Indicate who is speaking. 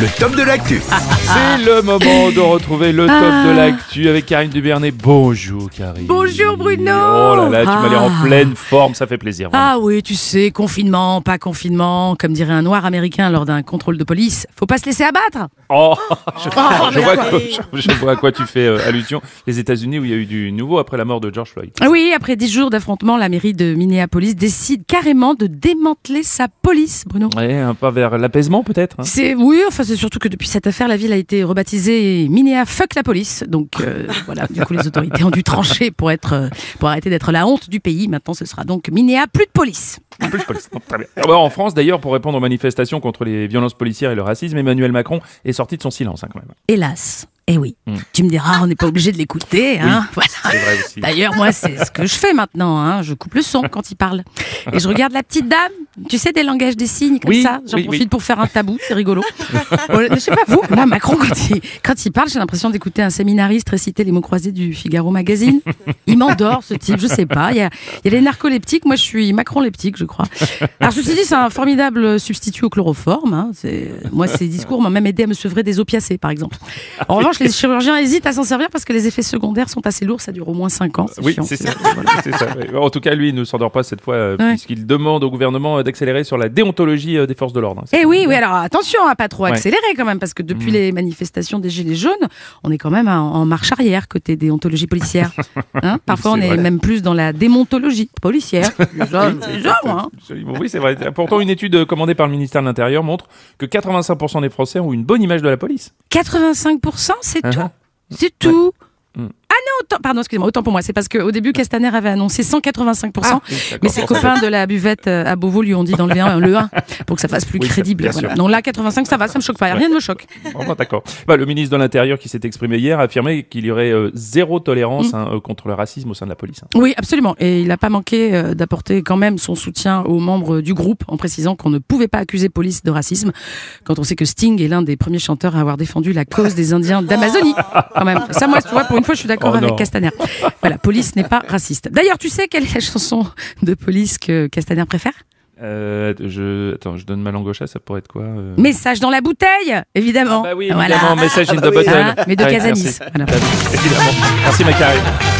Speaker 1: le top de l'actu.
Speaker 2: C'est le moment de retrouver le top de l'actu avec Karine Dubernet. Bonjour Karine.
Speaker 3: Bonjour, Bruno.
Speaker 2: Oh là là, tu m'as l'air en
Speaker 3: Ah.
Speaker 2: pleine forme, ça fait plaisir. vraiment.
Speaker 3: Ah oui, tu sais, confinement, pas confinement, comme dirait un noir américain lors d'un contrôle de police, faut pas se laisser abattre.
Speaker 2: Oh, je, je vois
Speaker 3: quoi.
Speaker 2: que- je- je vois à quoi tu fais euh, allusion. Les États-Unis où il y a eu du nouveau après la mort de George Floyd.
Speaker 3: Ah Oui, après dix jours d'affrontement, la mairie de Minneapolis décide carrément de démanteler sa police, Bruno.
Speaker 2: Ouais, un pas vers l'apaisement peut-être. hein.
Speaker 3: C'est oui, enfin c'est surtout que depuis cette affaire, la ville a été rebaptisée Minéa fuck la police. Donc euh, voilà, du coup les autorités ont dû trancher pour être euh, pour arrêter d'être la honte du pays. Maintenant, ce sera donc Minéa plus de police.
Speaker 2: Plus de police. Non, très bien. Ah bah, en France d'ailleurs, pour répondre aux manifestations contre les violences policières et le racisme, Emmanuel Macron est sorti de son silence hein, quand même.
Speaker 3: Hélas. Eh oui.
Speaker 2: Hmm.
Speaker 3: Tu me diras, on n'est pas obligé de l'écouter, hein. Voilà. D'ailleurs, moi, c'est ce que je fais maintenant. Hein. Je coupe le son quand il parle. Et je regarde la petite dame. Tu sais, des langages des signes comme
Speaker 2: Oui,
Speaker 3: ça. J'en
Speaker 2: oui,
Speaker 3: profite pour faire un tabou. C'est rigolo. Bon, je sais pas vous. Moi, Macron, quand il, quand il parle, j'ai l'impression d'écouter un séminariste réciter les mots croisés du Figaro Magazine. Il m'endort, ce type. Je sais pas. Il y a, il y a les narcoleptiques. Moi, je suis Macron-leptique, je crois. Alors, ceci dit, c'est un formidable substitut au chloroforme. Hein. Moi, ces discours m'ont même aidé à me sevrer des opiacés, par exemple. En revanche, les chirurgiens hésitent à s'en servir parce que les effets secondaires sont assez lourds. Ça dure au moins 5 ans.
Speaker 2: Oui, c'est ça. En tout cas, lui, il ne s'endort pas cette fois, euh,
Speaker 3: Ouais.
Speaker 2: puisqu'il demande au gouvernement euh, d'accélérer sur la déontologie euh, des forces de l'ordre. hein.
Speaker 3: Eh oui, oui, alors attention à pas trop
Speaker 2: Ouais.
Speaker 3: accélérer quand même, parce que depuis
Speaker 2: Mhm.
Speaker 3: les manifestations des Gilets jaunes, on est quand même en, marche arrière côté déontologie policière. Hein Parfois, on est
Speaker 2: vrai.
Speaker 3: même plus dans la démontologie policière. Hein.
Speaker 2: Oui, c'est vrai. Pourtant, une étude commandée par le ministère de l'Intérieur montre que 85% des Français ont une bonne image de la police.
Speaker 3: 85%, c'est tout.
Speaker 2: Uh-huh.
Speaker 3: C'est tout. Autant, pardon, excusez-moi, autant pour moi. C'est parce qu'au début, Castaner avait annoncé 185%.
Speaker 2: Ah,
Speaker 3: Mais ses copains de la buvette euh, à Beauvau lui ont dit d'enlever un- le 1 pour que ça fasse plus
Speaker 2: Oui,
Speaker 3: crédible. Voilà. Donc là, 85, ça va, ça me choque pas. Rien ne me choque.
Speaker 2: D'accord. Bah, le ministre de l'Intérieur qui s'est exprimé hier a affirmé qu'il y aurait euh, zéro tolérance
Speaker 3: Mm.
Speaker 2: hein, euh, contre le racisme au sein de la police. hein.
Speaker 3: Oui, absolument. Et il n'a pas manqué euh, d'apporter quand même son soutien aux membres du groupe en précisant qu'on ne pouvait pas accuser police de racisme quand on sait que Sting est l'un des premiers chanteurs à avoir défendu la cause des Indiens d'Amazonie. Quand même. Ça, moi, tu vois, pour une fois, je suis d'accord
Speaker 2: Oh
Speaker 3: avec
Speaker 2: non.
Speaker 3: Castaner. Voilà, police n'est pas raciste. D'ailleurs, tu sais quelle est la chanson de police que Castaner préfère?
Speaker 2: Euh, je... Attends, je donne ma langue au chat, ça pourrait être quoi euh?
Speaker 3: Message dans la bouteille, évidemment.
Speaker 2: Ah bah oui,
Speaker 3: Voilà.
Speaker 2: évidemment, message in the
Speaker 1: Ah oui.
Speaker 2: bottle.
Speaker 3: Hein, mais de
Speaker 2: Ouais,
Speaker 3: Casanis.
Speaker 2: merci.
Speaker 3: Voilà.
Speaker 2: Évidemment. Merci.